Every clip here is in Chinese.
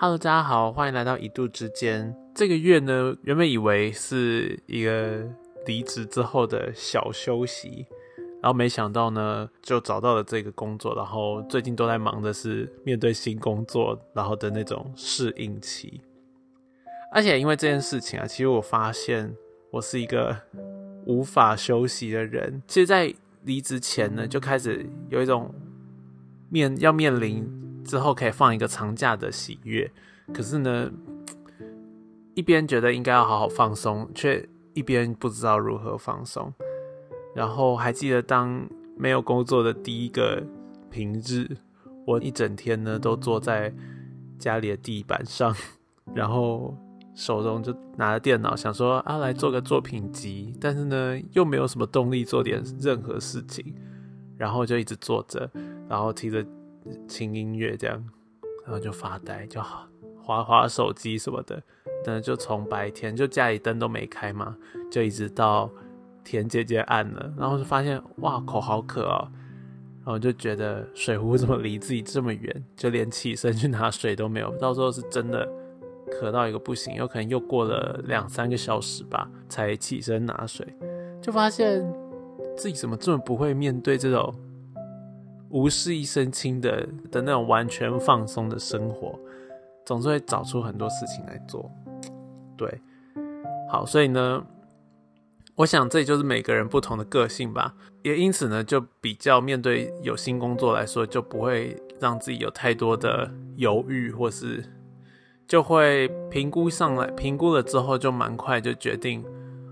Hello，大家好，欢迎来到一度之间。这个月呢，原本以为是一个离职之后的小休息，然后没想到呢，就找到了这个工作，然后最近都在忙的是面对新工作，然后的那种适应期。而且因为这件事情啊，其实我发现我是一个无法休息的人。其实，在离职前呢，就开始有一种面要面临。之后可以放一个长假的喜悦，可是呢，一边觉得应该要好好放松，却一边不知道如何放松。然后还记得当没有工作的第一个平日，我一整天呢都坐在家里的地板上，然后手中就拿着电脑，想说啊来做个作品集，但是呢又没有什么动力做点任何事情，然后就一直坐着，然后提着。轻音乐这样，然后就发呆，就好滑滑手机什么的。等就从白天就家里灯都没开嘛，就一直到天渐渐暗了，然后就发现哇口好渴哦，然后就觉得水壶怎么离自己这么远，就连起身去拿水都没有。到时候是真的渴到一个不行，有可能又过了两三个小时吧，才起身拿水，就发现自己怎么这么不会面对这种。无事一身轻的的那种完全放松的生活，总是会找出很多事情来做。对，好，所以呢，我想这就是每个人不同的个性吧。也因此呢，就比较面对有新工作来说，就不会让自己有太多的犹豫，或是就会评估上来，评估了之后就蛮快就决定，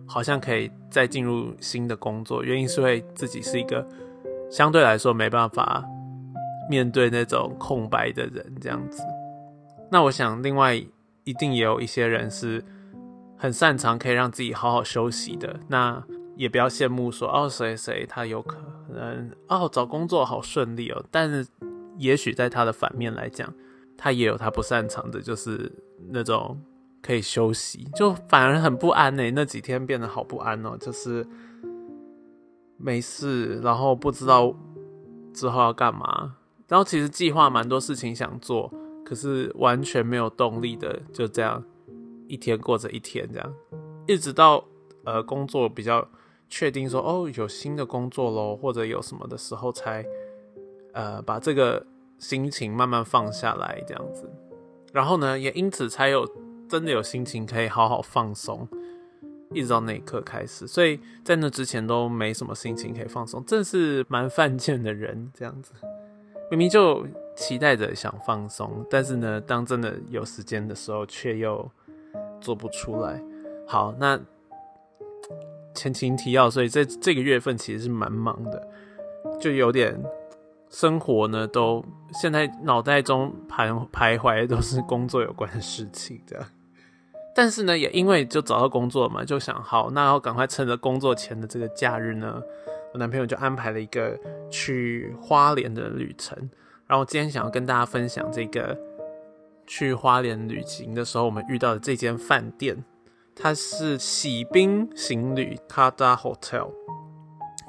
好像可以再进入新的工作。原因是会自己是一个。相对来说没办法面对那种空白的人这样子，那我想另外一定也有一些人是很擅长可以让自己好好休息的，那也不要羡慕说哦谁谁他有可能哦找工作好顺利哦，但是也许在他的反面来讲，他也有他不擅长的，就是那种可以休息，就反而很不安呢，那几天变得好不安哦，就是。没事，然后不知道之后要干嘛，然后其实计划蛮多事情想做，可是完全没有动力的，就这样一天过着一天，这样一直到呃工作比较确定说哦有新的工作喽，或者有什么的时候才呃把这个心情慢慢放下来这样子，然后呢也因此才有真的有心情可以好好放松。一直到那一刻开始，所以在那之前都没什么心情可以放松，真是蛮犯贱的人这样子。明明就期待着想放松，但是呢，当真的有时间的时候，却又做不出来。好，那前情提要，所以在这个月份其实是蛮忙的，就有点生活呢，都现在脑袋中徘徘徊都是工作有关的事情这样。但是呢，也因为就找到工作嘛，就想好，那要赶快趁着工作前的这个假日呢，我男朋友就安排了一个去花莲的旅程。然后今天想要跟大家分享这个去花莲旅行的时候，我们遇到的这间饭店，它是喜宾行旅 Kada Hotel。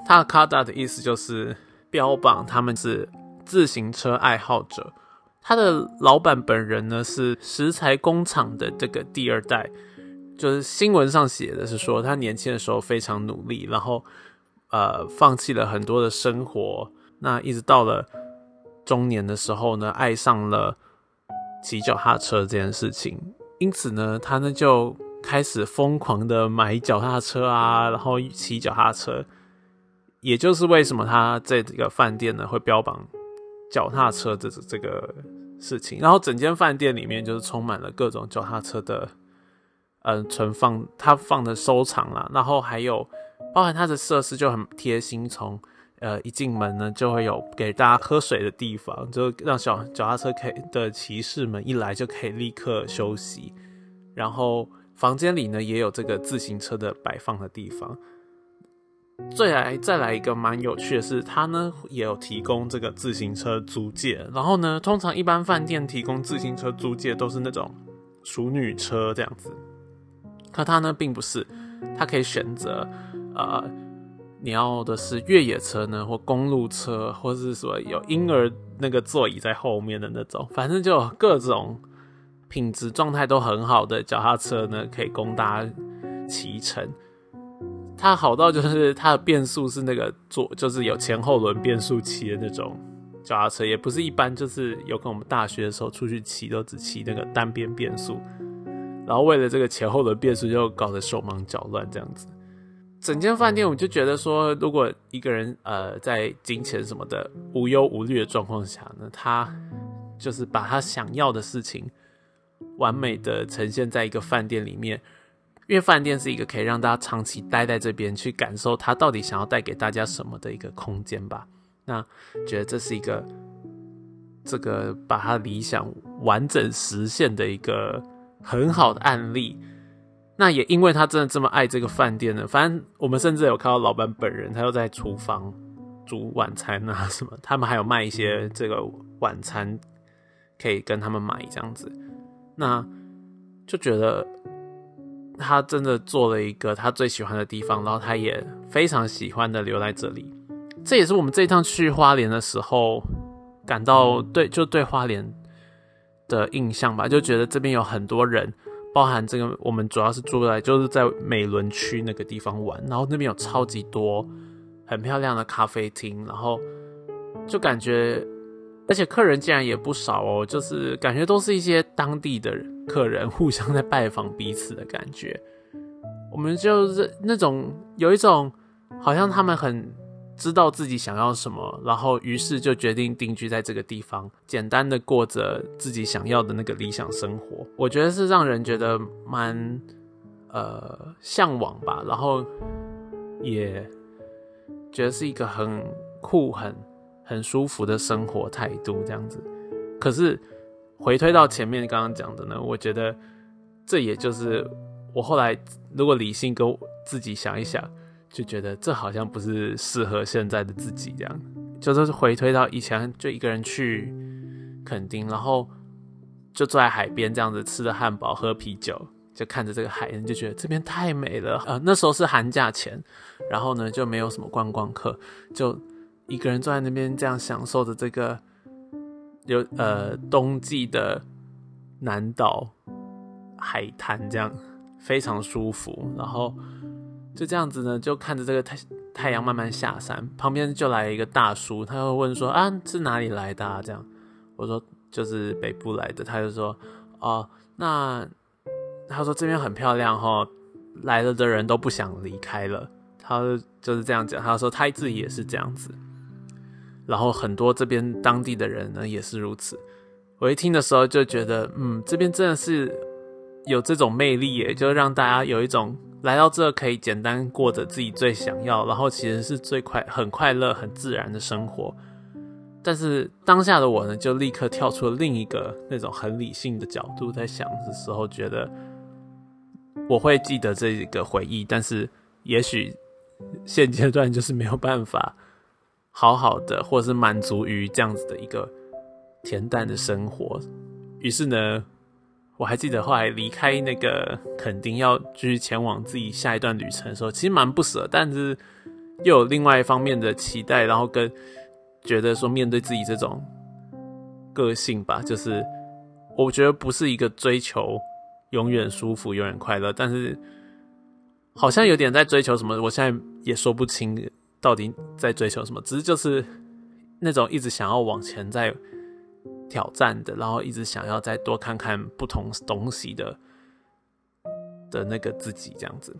它的 Kada 的意思就是标榜他们是自行车爱好者。他的老板本人呢是石材工厂的这个第二代，就是新闻上写的是说他年轻的时候非常努力，然后呃放弃了很多的生活，那一直到了中年的时候呢，爱上了骑脚踏车这件事情，因此呢，他呢就开始疯狂的买脚踏车啊，然后骑脚踏车，也就是为什么他这个饭店呢会标榜。脚踏车这这个事情，然后整间饭店里面就是充满了各种脚踏车的，嗯，存放，它放的收藏啦，然后还有包含它的设施就很贴心，从呃一进门呢就会有给大家喝水的地方，就让小脚踏车可以的骑士们一来就可以立刻休息，然后房间里呢也有这个自行车的摆放的地方。再来再来一个蛮有趣的是，它呢也有提供这个自行车租借。然后呢，通常一般饭店提供自行车租借都是那种熟女车这样子，可他呢并不是，他可以选择呃你要的是越野车呢，或公路车，或是说有婴儿那个座椅在后面的那种，反正就各种品质状态都很好的脚踏车呢，可以供大家骑乘。它好到就是它的变速是那个左，就是有前后轮变速器的那种脚踏车，也不是一般，就是有跟我们大学的时候出去骑都只骑那个单边变速，然后为了这个前后轮变速就搞得手忙脚乱这样子。整间饭店我就觉得说，如果一个人呃在金钱什么的无忧无虑的状况下呢，他就是把他想要的事情完美的呈现在一个饭店里面。因为饭店是一个可以让大家长期待在这边，去感受它到底想要带给大家什么的一个空间吧。那觉得这是一个这个把他理想完整实现的一个很好的案例。那也因为他真的这么爱这个饭店呢，反正我们甚至有看到老板本人，他又在厨房煮晚餐啊什么。他们还有卖一些这个晚餐，可以跟他们买这样子。那就觉得。他真的做了一个他最喜欢的地方，然后他也非常喜欢的留在这里。这也是我们这一趟去花莲的时候感到对，就对花莲的印象吧，就觉得这边有很多人，包含这个我们主要是住在就是在美伦区那个地方玩，然后那边有超级多很漂亮的咖啡厅，然后就感觉。而且客人竟然也不少哦，就是感觉都是一些当地的人客人互相在拜访彼此的感觉。我们就是那种有一种好像他们很知道自己想要什么，然后于是就决定定居在这个地方，简单的过着自己想要的那个理想生活。我觉得是让人觉得蛮呃向往吧，然后也觉得是一个很酷很。很舒服的生活态度，这样子。可是回推到前面刚刚讲的呢，我觉得这也就是我后来如果理性跟自己想一想，就觉得这好像不是适合现在的自己。这样就是回推到以前，就一个人去垦丁，然后就坐在海边这样子吃着汉堡，喝啤酒，就看着这个海，就觉得这边太美了。呃，那时候是寒假前，然后呢就没有什么观光客，就。一个人坐在那边，这样享受着这个有呃冬季的南岛海滩，这样非常舒服。然后就这样子呢，就看着这个太太阳慢慢下山，旁边就来一个大叔，他会问说：“啊，是哪里来的？”啊？”这样我说：“就是北部来的。”他就说：“哦，那他说这边很漂亮哈，来了的人都不想离开了。”他就是这样讲，他说他自己也是这样子。然后很多这边当地的人呢也是如此。我一听的时候就觉得，嗯，这边真的是有这种魅力耶，就让大家有一种来到这可以简单过着自己最想要，然后其实是最快、很快乐、很自然的生活。但是当下的我呢，就立刻跳出了另一个那种很理性的角度，在想的时候，觉得我会记得这个回忆，但是也许现阶段就是没有办法。好好的，或者是满足于这样子的一个恬淡的生活。于是呢，我还记得后来离开那个肯定要继续前往自己下一段旅程的时候，其实蛮不舍，但是又有另外一方面的期待，然后跟觉得说面对自己这种个性吧，就是我觉得不是一个追求永远舒服、永远快乐，但是好像有点在追求什么，我现在也说不清。到底在追求什么？只是就是那种一直想要往前在挑战的，然后一直想要再多看看不同东西的的那个自己这样子。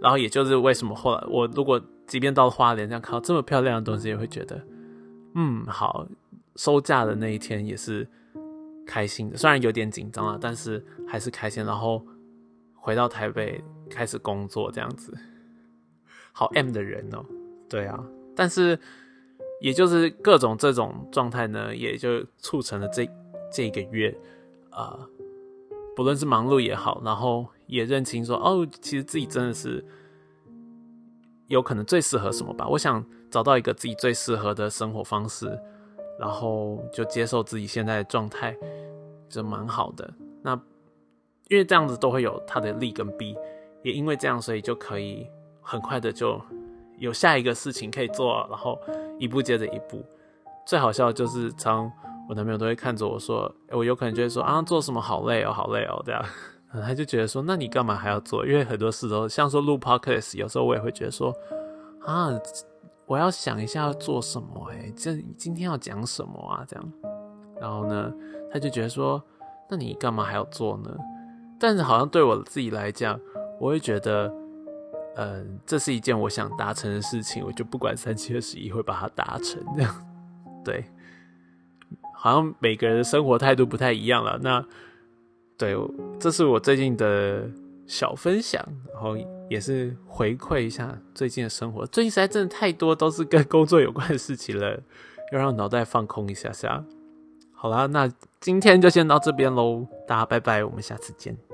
然后也就是为什么后来我如果即便到了花莲这样看到这么漂亮的东西，也会觉得嗯好，收假的那一天也是开心的，虽然有点紧张啊，但是还是开心。然后回到台北开始工作这样子，好 M 的人哦。对啊，但是也就是各种这种状态呢，也就促成了这这一个月，啊，不论是忙碌也好，然后也认清说，哦，其实自己真的是有可能最适合什么吧。我想找到一个自己最适合的生活方式，然后就接受自己现在的状态，就蛮好的。那因为这样子都会有它的利跟弊，也因为这样，所以就可以很快的就。有下一个事情可以做，然后一步接着一步。最好笑的就是，常我男朋友都会看着我说，我有可能就会说啊，做什么好累哦，好累哦，这样，他就觉得说，那你干嘛还要做？因为很多事都像说录 podcast，有时候我也会觉得说，啊，我要想一下要做什么，哎，这今天要讲什么啊？这样，然后呢，他就觉得说，那你干嘛还要做呢？但是好像对我自己来讲，我会觉得，嗯，这是一件我想达成的事情，我就不管三七二十一会把它达成，这样，对。好像每个人的生活态度不太一样了。那对，这是我最近的小分享，然后也是回馈一下最近的生活。最近实在真的太多都是跟工作有关的事情了，要让脑袋放空一下下。好啦，那今天就先到这边喽，大家拜拜，我们下次见。